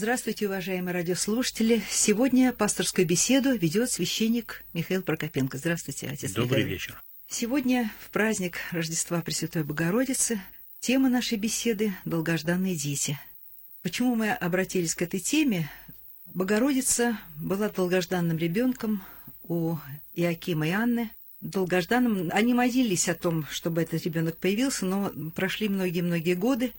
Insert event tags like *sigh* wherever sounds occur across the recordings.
Здравствуйте, уважаемые радиослушатели. Сегодня пасторскую беседу ведет священник Михаил Прокопенко. Здравствуйте, отец Добрый Михаил. вечер. Сегодня, в праздник Рождества Пресвятой Богородицы, тема нашей беседы – долгожданные дети. Почему мы обратились к этой теме? Богородица была долгожданным ребенком у Иакима и Анны. Долгожданным. Они молились о том, чтобы этот ребенок появился, но прошли многие-многие годы,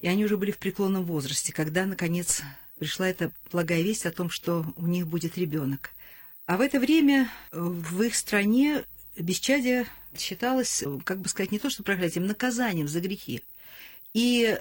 и они уже были в преклонном возрасте, когда, наконец, пришла эта благая весть о том, что у них будет ребенок. А в это время в их стране бесчадие считалось, как бы сказать, не то что проклятием, наказанием за грехи. И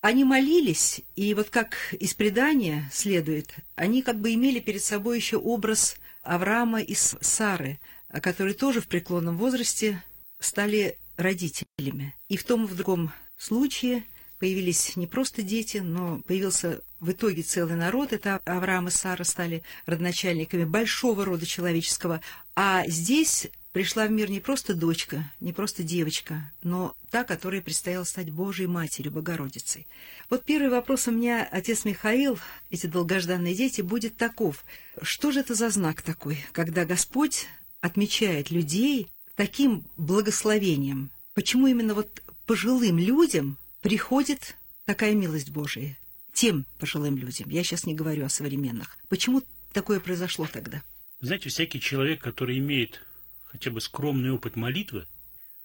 они молились, и вот как из предания следует, они как бы имели перед собой еще образ Авраама и Сары, которые тоже в преклонном возрасте стали родителями. И в том и в другом случае появились не просто дети, но появился в итоге целый народ. Это Авраам и Сара стали родоначальниками большого рода человеческого. А здесь пришла в мир не просто дочка, не просто девочка, но та, которая предстояла стать Божьей Матерью, Богородицей. Вот первый вопрос у меня, отец Михаил, эти долгожданные дети, будет таков. Что же это за знак такой, когда Господь отмечает людей таким благословением? Почему именно вот пожилым людям приходит такая милость Божия? Тем пожилым людям. Я сейчас не говорю о современных. Почему такое произошло тогда? Знаете, всякий человек, который имеет хотя бы скромный опыт молитвы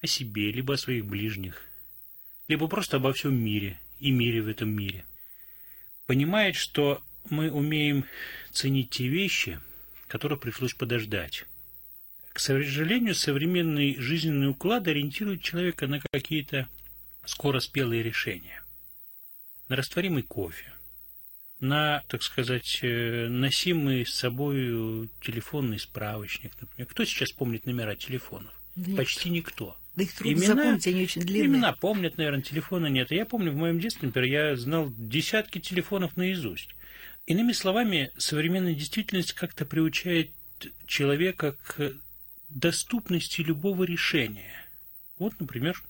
о себе, либо о своих ближних, либо просто обо всем мире и мире в этом мире, понимает, что мы умеем ценить те вещи, которые пришлось подождать. К сожалению, современный жизненный уклад ориентирует человека на какие-то скороспелые решения. На растворимый кофе, на, так сказать, э, носимый с собой телефонный справочник, например. Кто сейчас помнит номера телефонов? Да Почти никто. Да их трудно имена, запомнить, они очень длинные. Имена помнят, наверное, телефона нет. Я помню, в моем детстве, например, я знал десятки телефонов наизусть. Иными словами, современная действительность как-то приучает человека к доступности любого решения. Вот, например,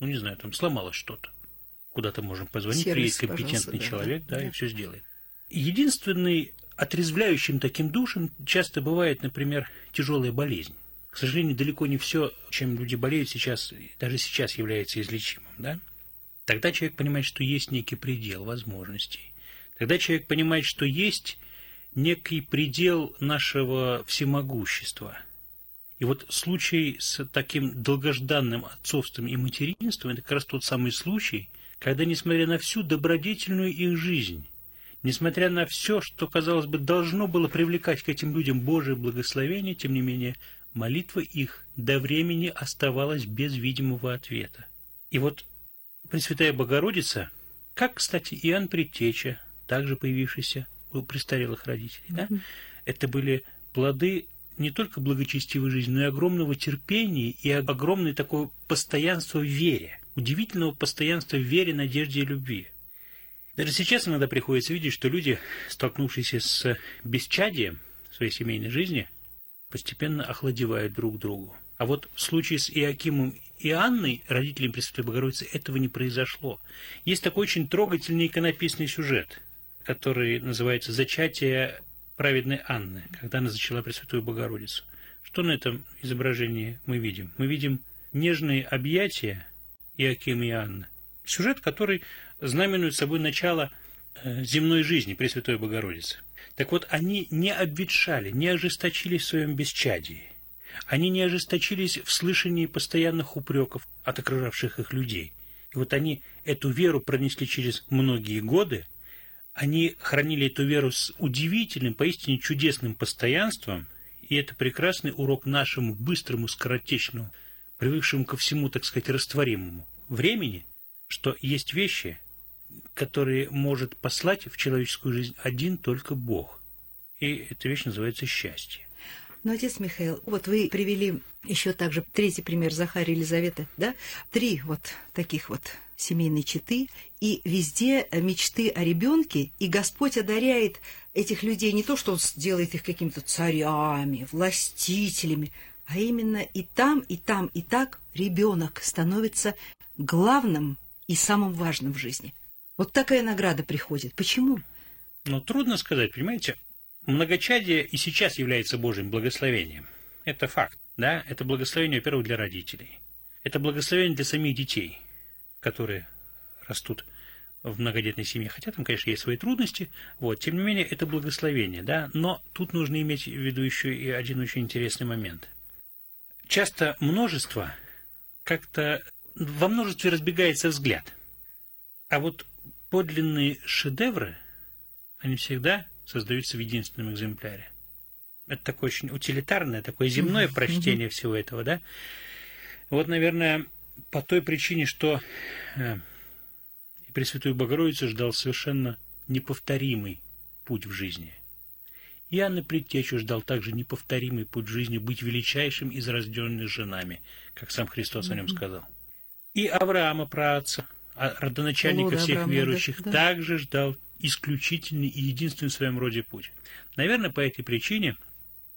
ну не знаю, там сломалось что-то. Куда-то можем позвонить, Сервис, приедет компетентный да, человек, да, да, и все сделает. Единственный отрезвляющим таким душем часто бывает, например, тяжелая болезнь. К сожалению, далеко не все, чем люди болеют сейчас, даже сейчас является излечимым. Да? Тогда человек понимает, что есть некий предел возможностей. Тогда человек понимает, что есть некий предел нашего всемогущества. И вот случай с таким долгожданным отцовством и материнством – это как раз тот самый случай, когда, несмотря на всю добродетельную их жизнь, Несмотря на все, что, казалось бы, должно было привлекать к этим людям Божие благословение, тем не менее, молитва их до времени оставалась без видимого ответа. И вот Пресвятая Богородица, как, кстати, Иоанн Предтеча, также появившийся у престарелых родителей, да, это были плоды не только благочестивой жизни, но и огромного терпения и огромной такого постоянства в вере, удивительного постоянства в вере, надежде и любви. Даже сейчас иногда приходится видеть, что люди, столкнувшиеся с бесчадием в своей семейной жизни, постепенно охладевают друг другу. А вот в случае с Иакимом и Анной, родителями Пресвятой Богородицы, этого не произошло. Есть такой очень трогательный иконописный сюжет, который называется «Зачатие праведной Анны», когда она зачала Пресвятую Богородицу. Что на этом изображении мы видим? Мы видим нежные объятия Иакима и Анны. Сюжет, который знаменует собой начало э, земной жизни Пресвятой Богородицы. Так вот, они не обветшали, не ожесточились в своем бесчадии. Они не ожесточились в слышании постоянных упреков от окружавших их людей. И вот они эту веру пронесли через многие годы, они хранили эту веру с удивительным, поистине чудесным постоянством, и это прекрасный урок нашему быстрому, скоротечному, привыкшему ко всему, так сказать, растворимому времени, что есть вещи, которые может послать в человеческую жизнь один только Бог. И эта вещь называется счастье. Ну, отец Михаил, вот вы привели еще также третий пример Захария и Елизаветы, да? Три вот таких вот семейной четы, и везде мечты о ребенке, и Господь одаряет этих людей не то, что Он сделает их какими-то царями, властителями, а именно и там, и там, и так ребенок становится главным и самым важным в жизни. Вот такая награда приходит. Почему? Но трудно сказать, понимаете, многочадие и сейчас является Божьим благословением. Это факт, да? Это благословение, во-первых, для родителей. Это благословение для самих детей, которые растут в многодетной семье. Хотя там, конечно, есть свои трудности, вот, тем не менее, это благословение, да, но тут нужно иметь в виду еще и один очень интересный момент. Часто множество как-то во множестве разбегается взгляд. А вот подлинные шедевры, они всегда создаются в единственном экземпляре. Это такое очень утилитарное, такое земное прочтение всего этого, да? Вот, наверное, по той причине, что э, Пресвятую Богородицу ждал совершенно неповторимый путь в жизни. И Анна Предтечу ждал также неповторимый путь в жизни быть величайшим из рожденных женами, как сам Христос о нем сказал. И Авраама, праотца, а родоначальника О, всех Авраама, верующих, да. также ждал исключительный и единственный в своем роде путь. Наверное, по этой причине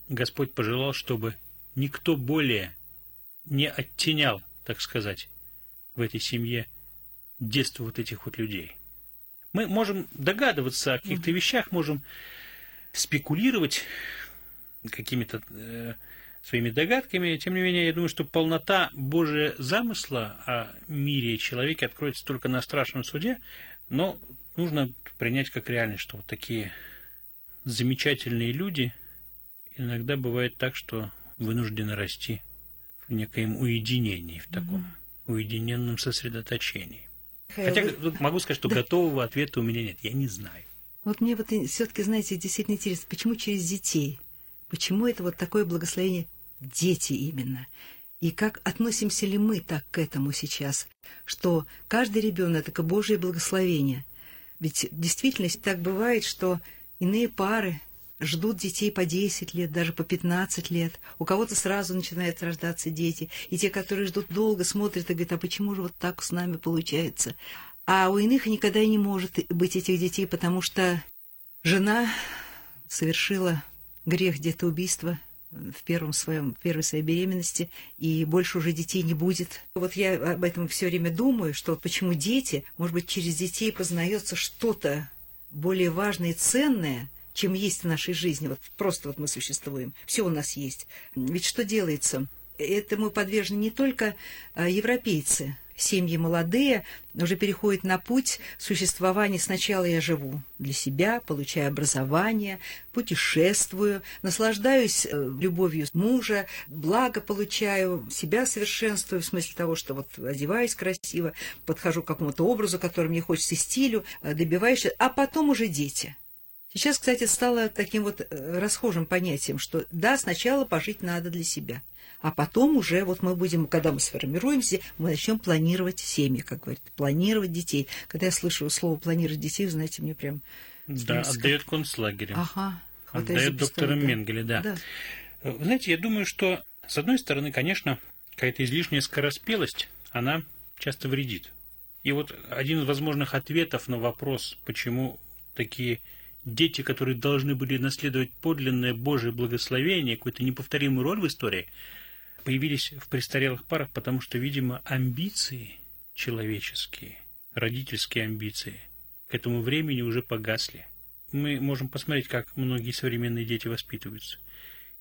Господь пожелал, чтобы никто более не оттенял, так сказать, в этой семье детство вот этих вот людей. Мы можем догадываться о каких-то вещах, можем спекулировать какими-то э, своими догадками. Тем не менее, я думаю, что полнота Божия замысла о мире и человеке откроется только на страшном суде, но нужно принять как реальность, что вот такие замечательные люди иногда бывает так, что вынуждены расти в некоем уединении, в таком уединенном сосредоточении. Хотя могу сказать, что *laughs* да. готового ответа у меня нет, я не знаю. Вот мне вот все-таки, знаете, действительно интересно, почему через детей? Почему это вот такое благословение дети именно? И как относимся ли мы так к этому сейчас, что каждый ребенок это Божье благословение? Ведь действительно так бывает, что иные пары ждут детей по 10 лет, даже по 15 лет. У кого-то сразу начинают рождаться дети. И те, которые ждут долго, смотрят и говорят, а почему же вот так с нами получается? А у иных никогда и не может быть этих детей, потому что жена совершила грех где-то убийства в первом своем, первой своей беременности, и больше уже детей не будет. Вот я об этом все время думаю, что почему дети, может быть, через детей познается что-то более важное и ценное – чем есть в нашей жизни. Вот просто вот мы существуем. Все у нас есть. Ведь что делается? Этому подвержены не только а, европейцы, семьи молодые уже переходят на путь существования. Сначала я живу для себя, получаю образование, путешествую, наслаждаюсь э, любовью мужа, благо получаю, себя совершенствую, в смысле того, что вот одеваюсь красиво, подхожу к какому-то образу, который мне хочется, стилю, э, добиваюсь, а потом уже дети – Сейчас, кстати, стало таким вот э, расхожим понятием, что да, сначала пожить надо для себя, а потом уже вот мы будем, когда мы сформируемся, мы начнем планировать семьи, как говорят, планировать детей. Когда я слышу слово планировать детей, вы знаете, мне прям... Да, отдает концлагерем. Ага. Отдает доктора да. Менгеле, да. да. Вы знаете, я думаю, что, с одной стороны, конечно, какая-то излишняя скороспелость, она часто вредит. И вот один из возможных ответов на вопрос, почему такие дети, которые должны были наследовать подлинное Божие благословение, какую-то неповторимую роль в истории, появились в престарелых парах, потому что, видимо, амбиции человеческие, родительские амбиции, к этому времени уже погасли. Мы можем посмотреть, как многие современные дети воспитываются.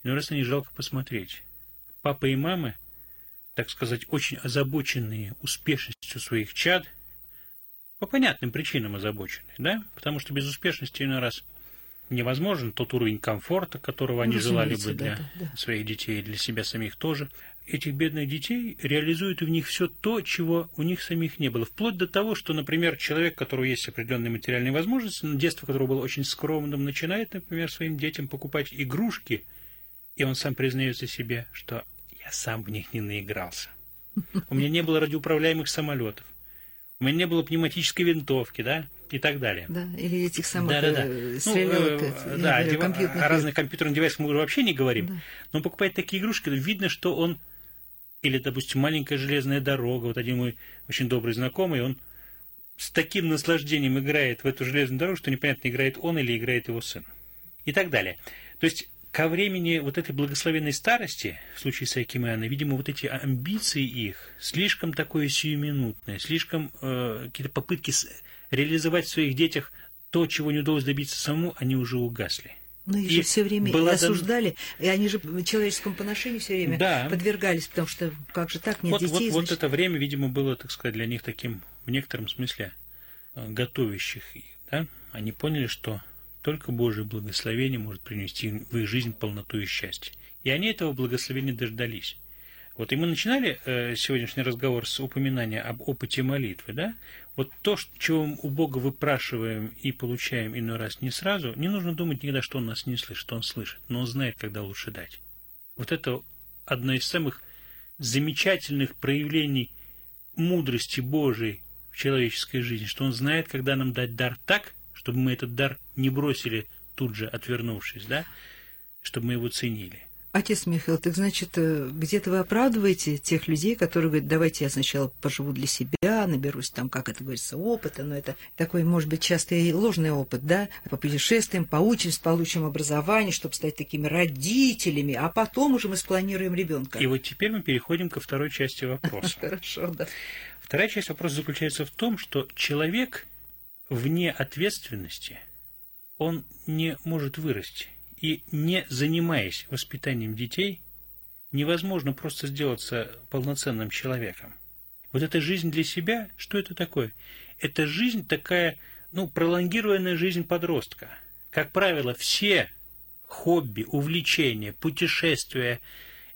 Но раз они жалко посмотреть. Папа и мамы, так сказать, очень озабоченные успешностью своих чад – по понятным причинам озабочены, да? Потому что без успешности иной раз невозможен тот уровень комфорта, которого они ну, желали бы для да, да. своих детей и для себя самих тоже. Этих бедных детей реализуют в них все то, чего у них самих не было. Вплоть до того, что, например, человек, у которого есть определенные материальные возможности, но детство которого было очень скромным, начинает, например, своим детям покупать игрушки, и он сам признается себе, что я сам в них не наигрался. У меня не было радиоуправляемых самолетов у меня не было пневматической винтовки, да, и так далее. Да, или этих самых да, да, да. Э, стрелялок, ну, э, да, говорю, компьютерных... о разных компьютерных девайсах мы уже вообще не говорим. Да. Но покупает такие игрушки, видно, что он, или, допустим, маленькая железная дорога, вот один мой очень добрый знакомый, он с таким наслаждением играет в эту железную дорогу, что непонятно, играет он или играет его сын. И так далее. То есть ко времени вот этой благословенной старости, в случае с Акимеана, видимо, вот эти амбиции их слишком такое сиюминутное, слишком э, какие-то попытки реализовать в своих детях то, чего не удалось добиться самому, они уже угасли. Но их же все время и осуждали, и они же человеческому поношению все время да. подвергались, потому что как же так, нет вот, детей. Вот, вот это время, видимо, было, так сказать, для них таким, в некотором смысле, э, готовящих их. Да? Они поняли, что только Божье благословение может принести в их жизнь полноту и счастье. И они этого благословения дождались. Вот и мы начинали э, сегодняшний разговор с упоминания об опыте молитвы, да? Вот то, чего у Бога выпрашиваем и получаем иной раз не сразу, не нужно думать никогда, что Он нас не слышит, что Он слышит, но Он знает, когда лучше дать. Вот это одно из самых замечательных проявлений мудрости Божией в человеческой жизни, что Он знает, когда нам дать дар так, чтобы мы этот дар не бросили тут же, отвернувшись, да, чтобы мы его ценили. Отец Михаил, так значит, э, где-то вы оправдываете тех людей, которые говорят, давайте я сначала поживу для себя, наберусь там, как это говорится, опыта, но это такой, может быть, часто и ложный опыт, да, по путешествиям, поучимся, получим образование, чтобы стать такими родителями, а потом уже мы спланируем ребенка. И вот теперь мы переходим ко второй части вопроса. *laughs* Хорошо, да. Вторая часть вопроса заключается в том, что человек вне ответственности, он не может вырасти и не занимаясь воспитанием детей, невозможно просто сделаться полноценным человеком. Вот эта жизнь для себя, что это такое? Это жизнь такая, ну, пролонгированная жизнь подростка. Как правило, все хобби, увлечения, путешествия,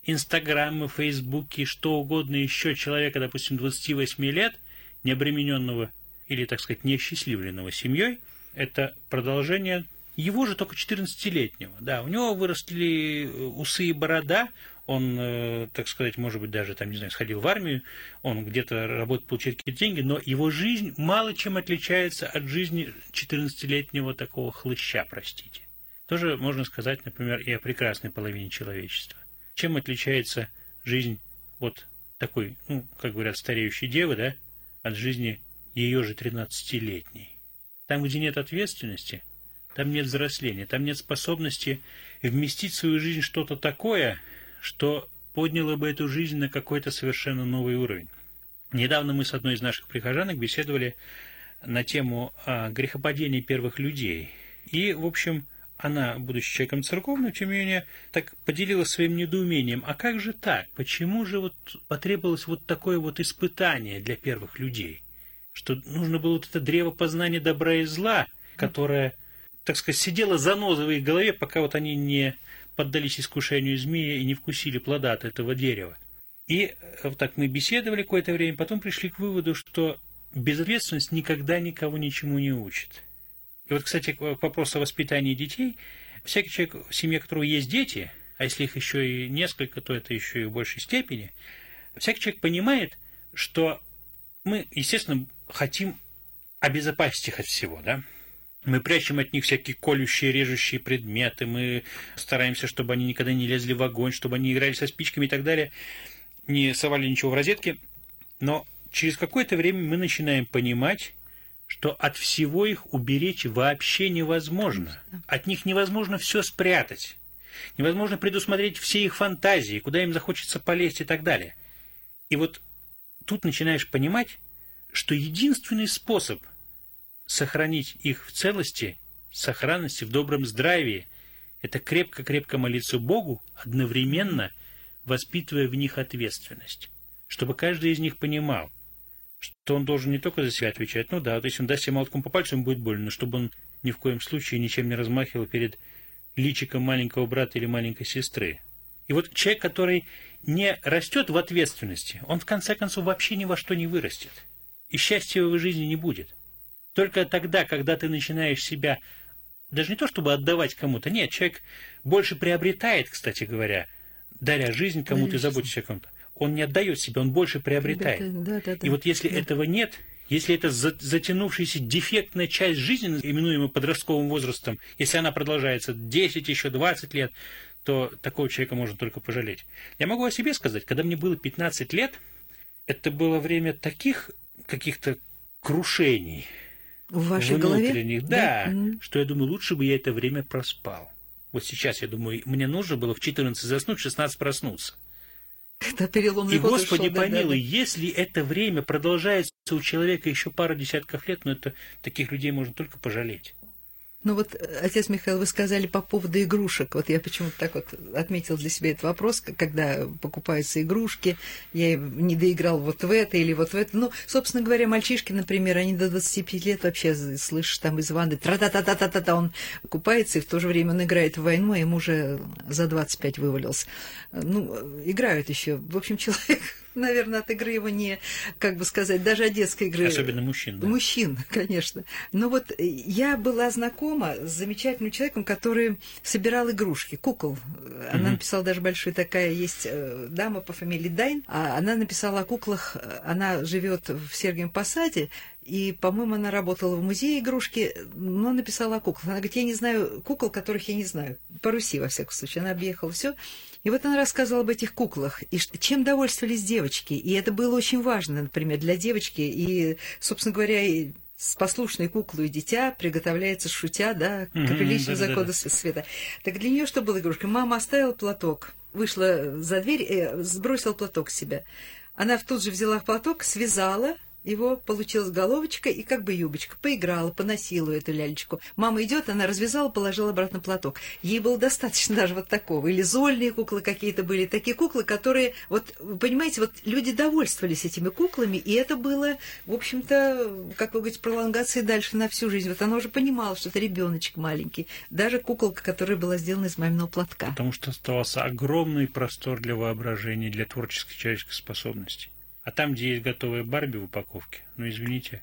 инстаграмы, фейсбуки, что угодно еще человека, допустим, 28 лет, не обремененного или, так сказать, неосчастливленного семьей, это продолжение его же только 14-летнего. Да, у него выросли э, усы и борода, он, э, так сказать, может быть, даже там, не знаю, сходил в армию, он где-то работает, получает какие-то деньги, но его жизнь мало чем отличается от жизни 14-летнего такого хлыща, простите. Тоже можно сказать, например, и о прекрасной половине человечества. Чем отличается жизнь вот такой, ну, как говорят, стареющей девы, да, от жизни ее же 13-летней? Там, где нет ответственности – там нет взросления, там нет способности вместить в свою жизнь что-то такое, что подняло бы эту жизнь на какой-то совершенно новый уровень. Недавно мы с одной из наших прихожанок беседовали на тему а, грехопадения первых людей. И, в общем, она, будучи человеком церковным, тем не менее, так поделилась своим недоумением. А как же так? Почему же вот потребовалось вот такое вот испытание для первых людей? Что нужно было вот это древо познания добра и зла, которое так сказать, сидела заноза в их голове, пока вот они не поддались искушению змея и не вкусили плода от этого дерева. И э, вот так мы беседовали какое-то время, потом пришли к выводу, что безответственность никогда никого ничему не учит. И вот, кстати, к вопросу о воспитании детей. Всякий человек, в семье которого есть дети, а если их еще и несколько, то это еще и в большей степени, всякий человек понимает, что мы, естественно, хотим обезопасить их от всего, да? Мы прячем от них всякие колющие, режущие предметы, мы стараемся, чтобы они никогда не лезли в огонь, чтобы они играли со спичками и так далее, не совали ничего в розетки. Но через какое-то время мы начинаем понимать, что от всего их уберечь вообще невозможно. От них невозможно все спрятать. Невозможно предусмотреть все их фантазии, куда им захочется полезть и так далее. И вот тут начинаешь понимать, что единственный способ – сохранить их в целости, сохранности, в добром здравии, это крепко-крепко молиться Богу, одновременно воспитывая в них ответственность. Чтобы каждый из них понимал, что он должен не только за себя отвечать, ну да, то есть он даст себе молотком по пальцу, ему будет больно, но чтобы он ни в коем случае ничем не размахивал перед личиком маленького брата или маленькой сестры. И вот человек, который не растет в ответственности, он в конце концов вообще ни во что не вырастет. И счастья в его жизни не будет. Только тогда, когда ты начинаешь себя даже не то чтобы отдавать кому-то, нет, человек больше приобретает, кстати говоря, даря жизнь кому-то и заботясь о ком-то. Он не отдает себя, он больше приобретает. Да, да, да, и вот если да. этого нет, если это затянувшаяся дефектная часть жизни, именуемая подростковым возрастом, если она продолжается 10, еще 20 лет, то такого человека можно только пожалеть. Я могу о себе сказать, когда мне было 15 лет, это было время таких каких-то крушений, в вашей голове? Да, да, что я думаю, лучше бы я это время проспал. Вот сейчас я думаю, мне нужно было в 14 заснуть, в 16 проснуться. Это переломный И, Господи шел, помилуй, да, да. если это время продолжается у человека еще пару десятков лет, ну это таких людей можно только пожалеть. Ну вот, э, отец Михаил, вы сказали по поводу игрушек. Вот я почему-то так вот отметил для себя этот вопрос, когда покупаются игрушки, я не доиграл вот в это или вот в это. Ну, собственно говоря, мальчишки, например, они до 25 лет вообще слышишь там из ванны тра-та-та-та-та-та, он купается, и в то же время он играет в войну, а ему уже за 25 вывалился. Ну, играют еще. В общем, *laughs* человек наверное, от игры его не, как бы сказать, даже от детской игры. Особенно мужчин. Да? Мужчин, конечно. Но вот я была знакома с замечательным человеком, который собирал игрушки, кукол. Она mm-hmm. написала даже большую такая, есть э, дама по фамилии Дайн, а она написала о куклах, она живет в Сергием Посаде, и, по-моему, она работала в музее игрушки, но написала о куклах. Она говорит, я не знаю кукол, которых я не знаю. По Руси, во всяком случае. Она объехала все. И вот она рассказывала об этих куклах, и чем довольствовались девочки. И это было очень важно, например, для девочки. И, собственно говоря, и с послушной куклой дитя приготовляется шутя, да, к приличию да, закону да, да. света. Так для нее что было игрушкой? Мама оставила платок, вышла за дверь, э, сбросила платок с себя. Она тут же взяла платок, связала, его получилась головочка и как бы юбочка. Поиграла, поносила эту лялечку. Мама идет, она развязала, положила обратно платок. Ей было достаточно *laughs* даже вот такого. Или зольные куклы какие-то были. Такие куклы, которые, вот, понимаете, вот люди довольствовались этими куклами, и это было, в общем-то, как вы говорите, пролонгацией дальше на всю жизнь. Вот она уже понимала, что это ребеночек маленький. Даже куколка, которая была сделана из маминого платка. Потому что оставался огромный простор для воображения, для творческой человеческой способности. А там, где есть готовые Барби в упаковке, ну, извините,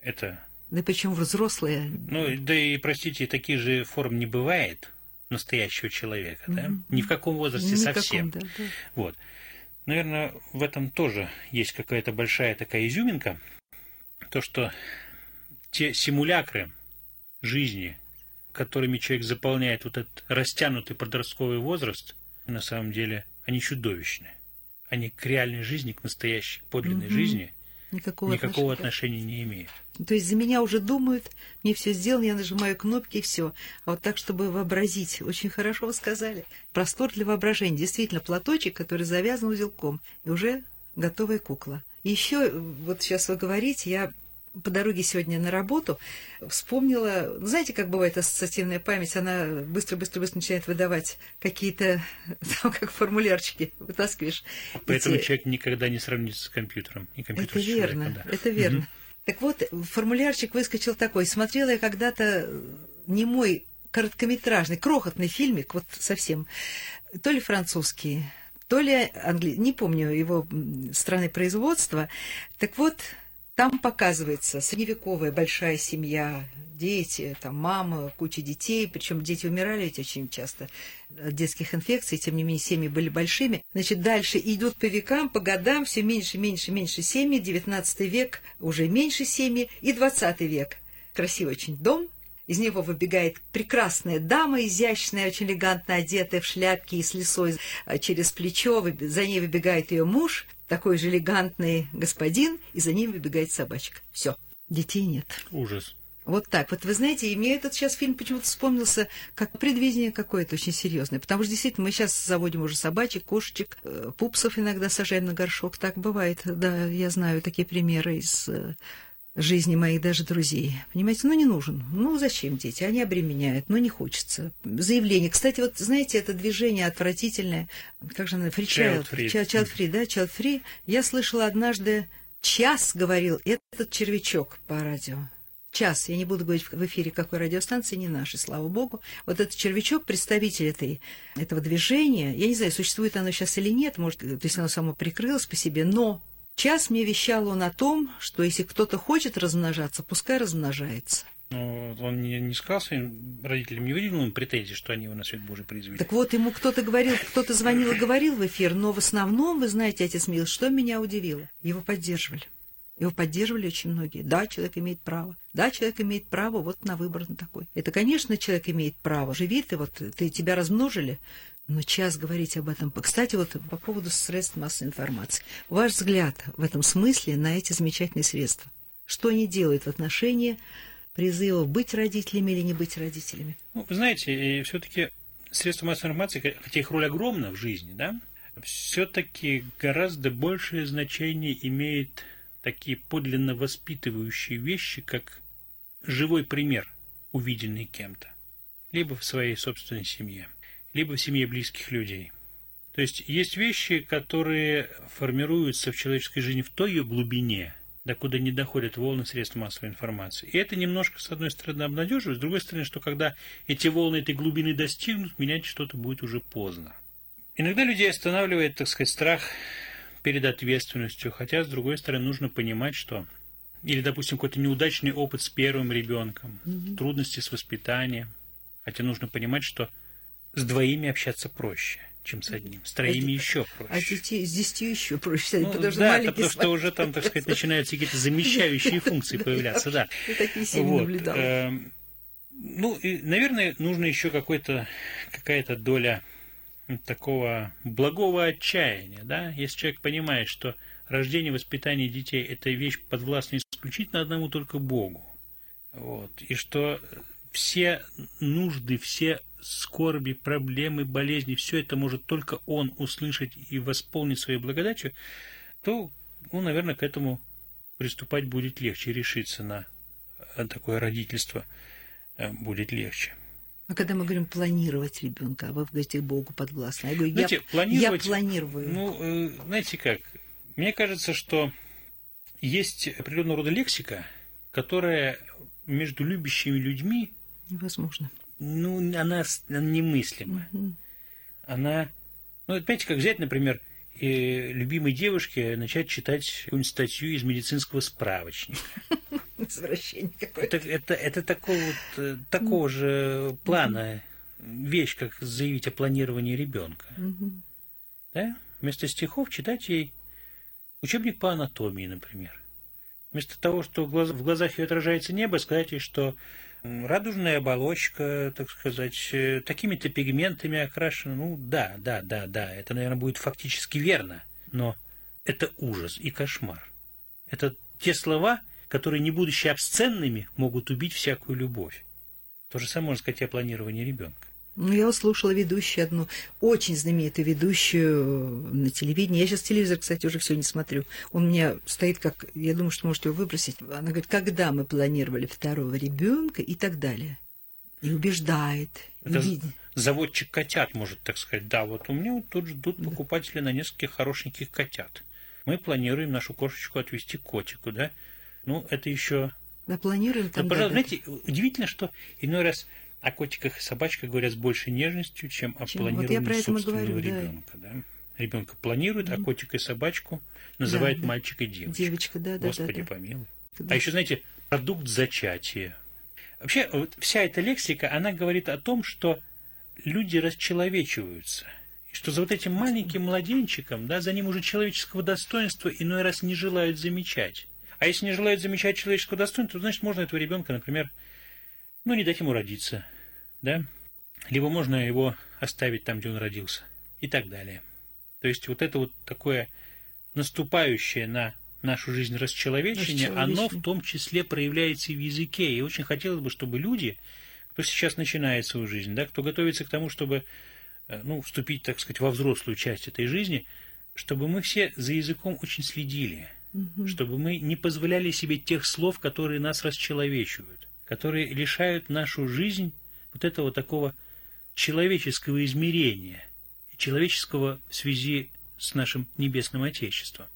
это... Да причем взрослые. Ну, да и, простите, таких же форм не бывает настоящего человека, mm-hmm. да? Ни в каком возрасте Никаком, совсем. Да, да. Вот. Наверное, в этом тоже есть какая-то большая такая изюминка. То, что те симулякры жизни, которыми человек заполняет вот этот растянутый подростковый возраст, на самом деле, они чудовищные они к реальной жизни, к настоящей, подлинной угу. жизни никакого, никакого отношения. отношения не имеют. То есть за меня уже думают, мне все сделано, я нажимаю кнопки и все. А вот так, чтобы вообразить, очень хорошо вы сказали. Простор для воображения. Действительно, платочек, который завязан узелком, и уже готовая кукла. Еще, вот сейчас вы говорите, я по дороге сегодня на работу вспомнила, знаете, как бывает ассоциативная память, она быстро-быстро-быстро начинает выдавать какие-то *laughs* там как формулярчики, вытаскиваешь. Поэтому эти... человек никогда не сравнится с компьютером. И компьютер это верно, человеком, да. это верно. Угу. Так вот, формулярчик выскочил такой. Смотрела я когда-то не мой короткометражный, крохотный фильмик, вот совсем, то ли французский, то ли английский, не помню его страны производства. Так вот, там показывается средневековая большая семья, дети, там мама, куча детей, причем дети умирали ведь очень часто от детских инфекций, тем не менее семьи были большими. Значит, дальше идут по векам, по годам, все меньше, меньше, меньше семьи, 19 век уже меньше семьи и 20 век. Красивый очень дом, из него выбегает прекрасная дама, изящная, очень элегантно одетая в шляпке и с лисой а, через плечо. За ней выбегает ее муж, такой же элегантный господин, и за ним выбегает собачка. Все, детей нет. Ужас. Вот так. Вот вы знаете, и мне этот сейчас фильм почему-то вспомнился как предвидение какое-то очень серьезное. Потому что действительно мы сейчас заводим уже собачек, кошечек, э, пупсов иногда сажаем на горшок. Так бывает. Да, я знаю такие примеры из э, жизни моих даже друзей. Понимаете, ну не нужен. Ну зачем дети? Они обременяют, но ну, не хочется. Заявление. Кстати, вот знаете, это движение отвратительное. Как же оно? Free Child. Child Free. Child, child free, да, Child Free. Я слышала однажды, час говорил этот червячок по радио. Час, я не буду говорить в эфире какой радиостанции, не нашей, слава богу. Вот этот червячок, представитель этой, этого движения, я не знаю, существует оно сейчас или нет, может, то есть оно само прикрылось по себе, но Час мне вещал он о том, что если кто-то хочет размножаться, пускай размножается. Но он не, не сказал своим родителям, не выдвинул им претензии, что они его на свет Божий произвели. Так вот, ему кто-то говорил, кто-то звонил и говорил в эфир, но в основном, вы знаете, отец Мил, что меня удивило? Его поддерживали. Его поддерживали очень многие. Да, человек имеет право. Да, человек имеет право вот на выбор на такой. Это, конечно, человек имеет право. Живи ты, вот ты, тебя размножили, но час говорить об этом. Кстати, вот по поводу средств массовой информации. Ваш взгляд в этом смысле на эти замечательные средства? Что они делают в отношении призывов быть родителями или не быть родителями? Ну, вы знаете, все-таки средства массовой информации, хотя их роль огромна в жизни, да, все-таки гораздо большее значение имеет такие подлинно воспитывающие вещи, как живой пример. увиденный кем-то. Либо в своей собственной семье, либо в семье близких людей. То есть есть вещи, которые формируются в человеческой жизни в той ее глубине, докуда не доходят волны средств массовой информации. И это немножко, с одной стороны, обнадеживает, с другой стороны, что когда эти волны этой глубины достигнут, менять что-то будет уже поздно. Иногда людей останавливает, так сказать, страх перед ответственностью, хотя, с другой стороны, нужно понимать, что или, допустим, какой-то неудачный опыт с первым ребенком, mm-hmm. трудности с воспитанием. Хотя нужно понимать, что с двоими общаться проще, чем с одним. С троими а, еще проще. А детей, с десятью еще проще. Ну, потому что да, потому что уже там, так сказать, начинаются какие-то замещающие *laughs* функции появляться. Да. такие сильно наблюдал. Эм, ну, и, наверное, нужно еще какой-то, какая-то доля такого благого отчаяния, да, если человек понимает, что рождение, воспитание детей – это вещь подвластная исключительно одному только Богу, вот, и что все нужды, все скорби, проблемы, болезни, все это может только Он услышать и восполнить своей благодатью, то, ну, наверное, к этому приступать будет легче, решиться на такое родительство э, будет легче. А когда мы говорим планировать ребенка, а вы говорите Богу подвластно. Я говорю, знаете, я, планировать, я планирую. Ну, э, знаете как, мне кажется, что есть определенного рода лексика, которая между любящими людьми... Невозможно. Ну, она, немыслима. Угу. Она... Ну, опять как взять, например, э, любимой девушке начать читать какую-нибудь статью из медицинского справочника. *laughs* Извращение какое-то. Это, это, это такого, вот, э, такого же плана вещь, как заявить о планировании ребенка. Да? Вместо стихов читать ей учебник по анатомии, например. Вместо того, что в глазах ее отражается небо, сказать ей, что радужная оболочка, так сказать, э, такими-то пигментами окрашена. Ну да, да, да, да, это, наверное, будет фактически верно, но это ужас и кошмар. Это те слова, которые, не будучи обсценными, могут убить всякую любовь. То же самое можно сказать и о планировании ребенка. Ну, я услышала ведущую одну, очень знаменитую ведущую на телевидении. Я сейчас телевизор, кстати, уже все не смотрю. Он у меня стоит как, я думаю, что можете его выбросить. Она говорит, когда мы планировали второго ребенка и так далее. И убеждает. Это и заводчик котят может так сказать. Да, вот у меня вот тут ждут покупатели на нескольких хорошеньких котят. Мы планируем нашу кошечку отвезти к котику, да? Ну, это еще... Да, планируем там. Но, пожалуйста, знаете, удивительно, что иной раз о котиках и собачках говорят с большей нежностью, чем о чем? планировании вот собственного говорю, ребенка. Да. Да? Ребенка планирует, mm. а котика и собачку называет да, мальчик и девочка. Девочка, да, да. Господи да, да. помилуй. Да. А еще, знаете, продукт зачатия. Вообще, вот вся эта лексика, она говорит о том, что люди расчеловечиваются. И что за вот этим маленьким младенчиком, да, за ним уже человеческого достоинства иной раз не желают замечать. А если не желают замечать человеческого достоинства, то значит можно этого ребенка, например, ну, не дать ему родиться, да? Либо можно его оставить там, где он родился, и так далее. То есть вот это вот такое наступающее на нашу жизнь расчеловечение, оно в том числе проявляется и в языке. И очень хотелось бы, чтобы люди, кто сейчас начинает свою жизнь, да, кто готовится к тому, чтобы э, ну, вступить, так сказать, во взрослую часть этой жизни, чтобы мы все за языком очень следили – угу. чтобы мы не позволяли себе тех слов, которые нас расчеловечивают, которые лишают нашу жизнь вот этого такого человеческого измерения, человеческого в связи с нашим небесным Отечеством.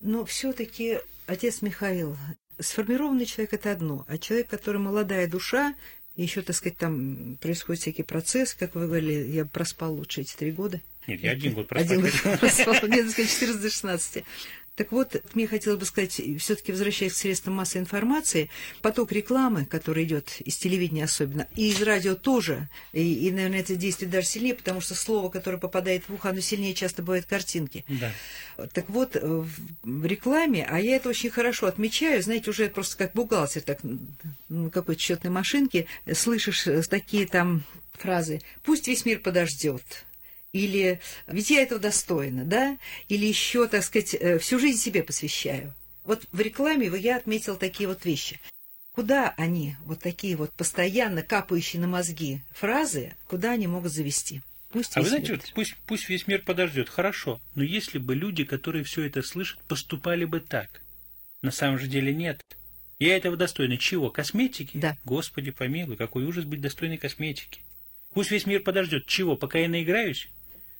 Но все-таки, отец Михаил, сформированный человек это одно, а человек, который молодая душа, еще, так сказать, там происходит всякий процесс, как вы говорили, я проспал лучше эти три года. Нет, я один год проспал. Один год проспал, нет, 14 до 16. Так вот, мне хотелось бы сказать, все-таки возвращаясь к средствам массовой информации, поток рекламы, который идет из телевидения особенно, и из радио тоже, и, и, наверное, это действует даже сильнее, потому что слово, которое попадает в ухо, оно сильнее часто бывает картинки. Да. Так вот, в рекламе, а я это очень хорошо отмечаю, знаете, уже просто как бухгалтер, так, на какой-то счетной машинке, слышишь э, такие там фразы «пусть весь мир подождет», или ведь я этого достойна, да, или еще, так сказать, э, всю жизнь себе посвящаю. Вот в рекламе я отметила такие вот вещи. Куда они, вот такие вот постоянно капающие на мозги фразы, куда они могут завести? Пусть а вы знаете, вот, пусть, пусть весь мир подождет, хорошо, но если бы люди, которые все это слышат, поступали бы так, на самом же деле нет. Я этого достойна. Чего? Косметики? Да. Господи помилуй, какой ужас быть достойной косметики. Пусть весь мир подождет. Чего? Пока я наиграюсь?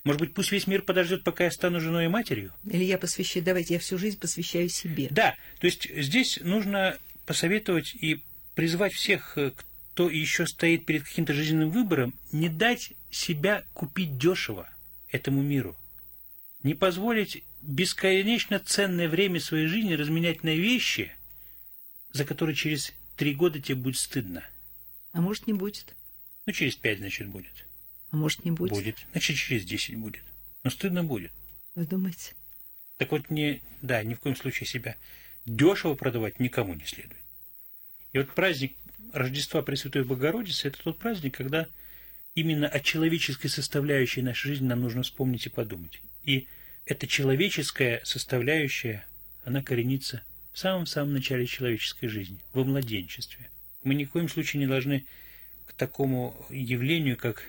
Может быть, пусть весь мир подождет, пока я стану женой и матерью? Или я посвящаю, давайте, я всю жизнь посвящаю себе. Да, то есть здесь нужно посоветовать и призвать всех, э, кто еще стоит перед каким-то жизненным выбором, не дать себя купить дешево этому миру. Не позволить бесконечно ценное время своей жизни разменять на вещи, за которые через три года тебе будет стыдно. А может, не будет. Ну, через пять, значит, будет. А может, не будет. Будет. Значит, через десять будет. Но стыдно будет. Вы думаете? Так вот, не, да, ни в коем случае себя дешево продавать никому не следует. И вот праздник Рождества Пресвятой Богородицы – это тот праздник, когда именно о человеческой составляющей нашей жизни нам нужно вспомнить и подумать. И эта человеческая составляющая, она коренится в самом-самом начале человеческой жизни, во младенчестве. Мы ни в коем случае не должны к такому явлению, как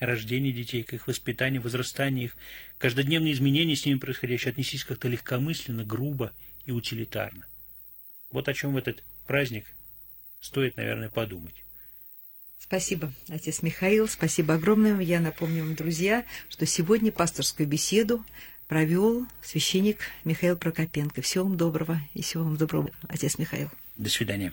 рождение детей, к их воспитанию, возрастанию их, каждодневные изменения с ними происходящие, отнесись как-то легкомысленно, грубо и утилитарно. Вот о чем в этот праздник стоит, наверное, подумать. Спасибо, отец Михаил, спасибо огромное. Я напомню вам, друзья, что сегодня пасторскую беседу провел священник Михаил Прокопенко. Всего вам доброго и всего вам доброго, отец Михаил. До свидания.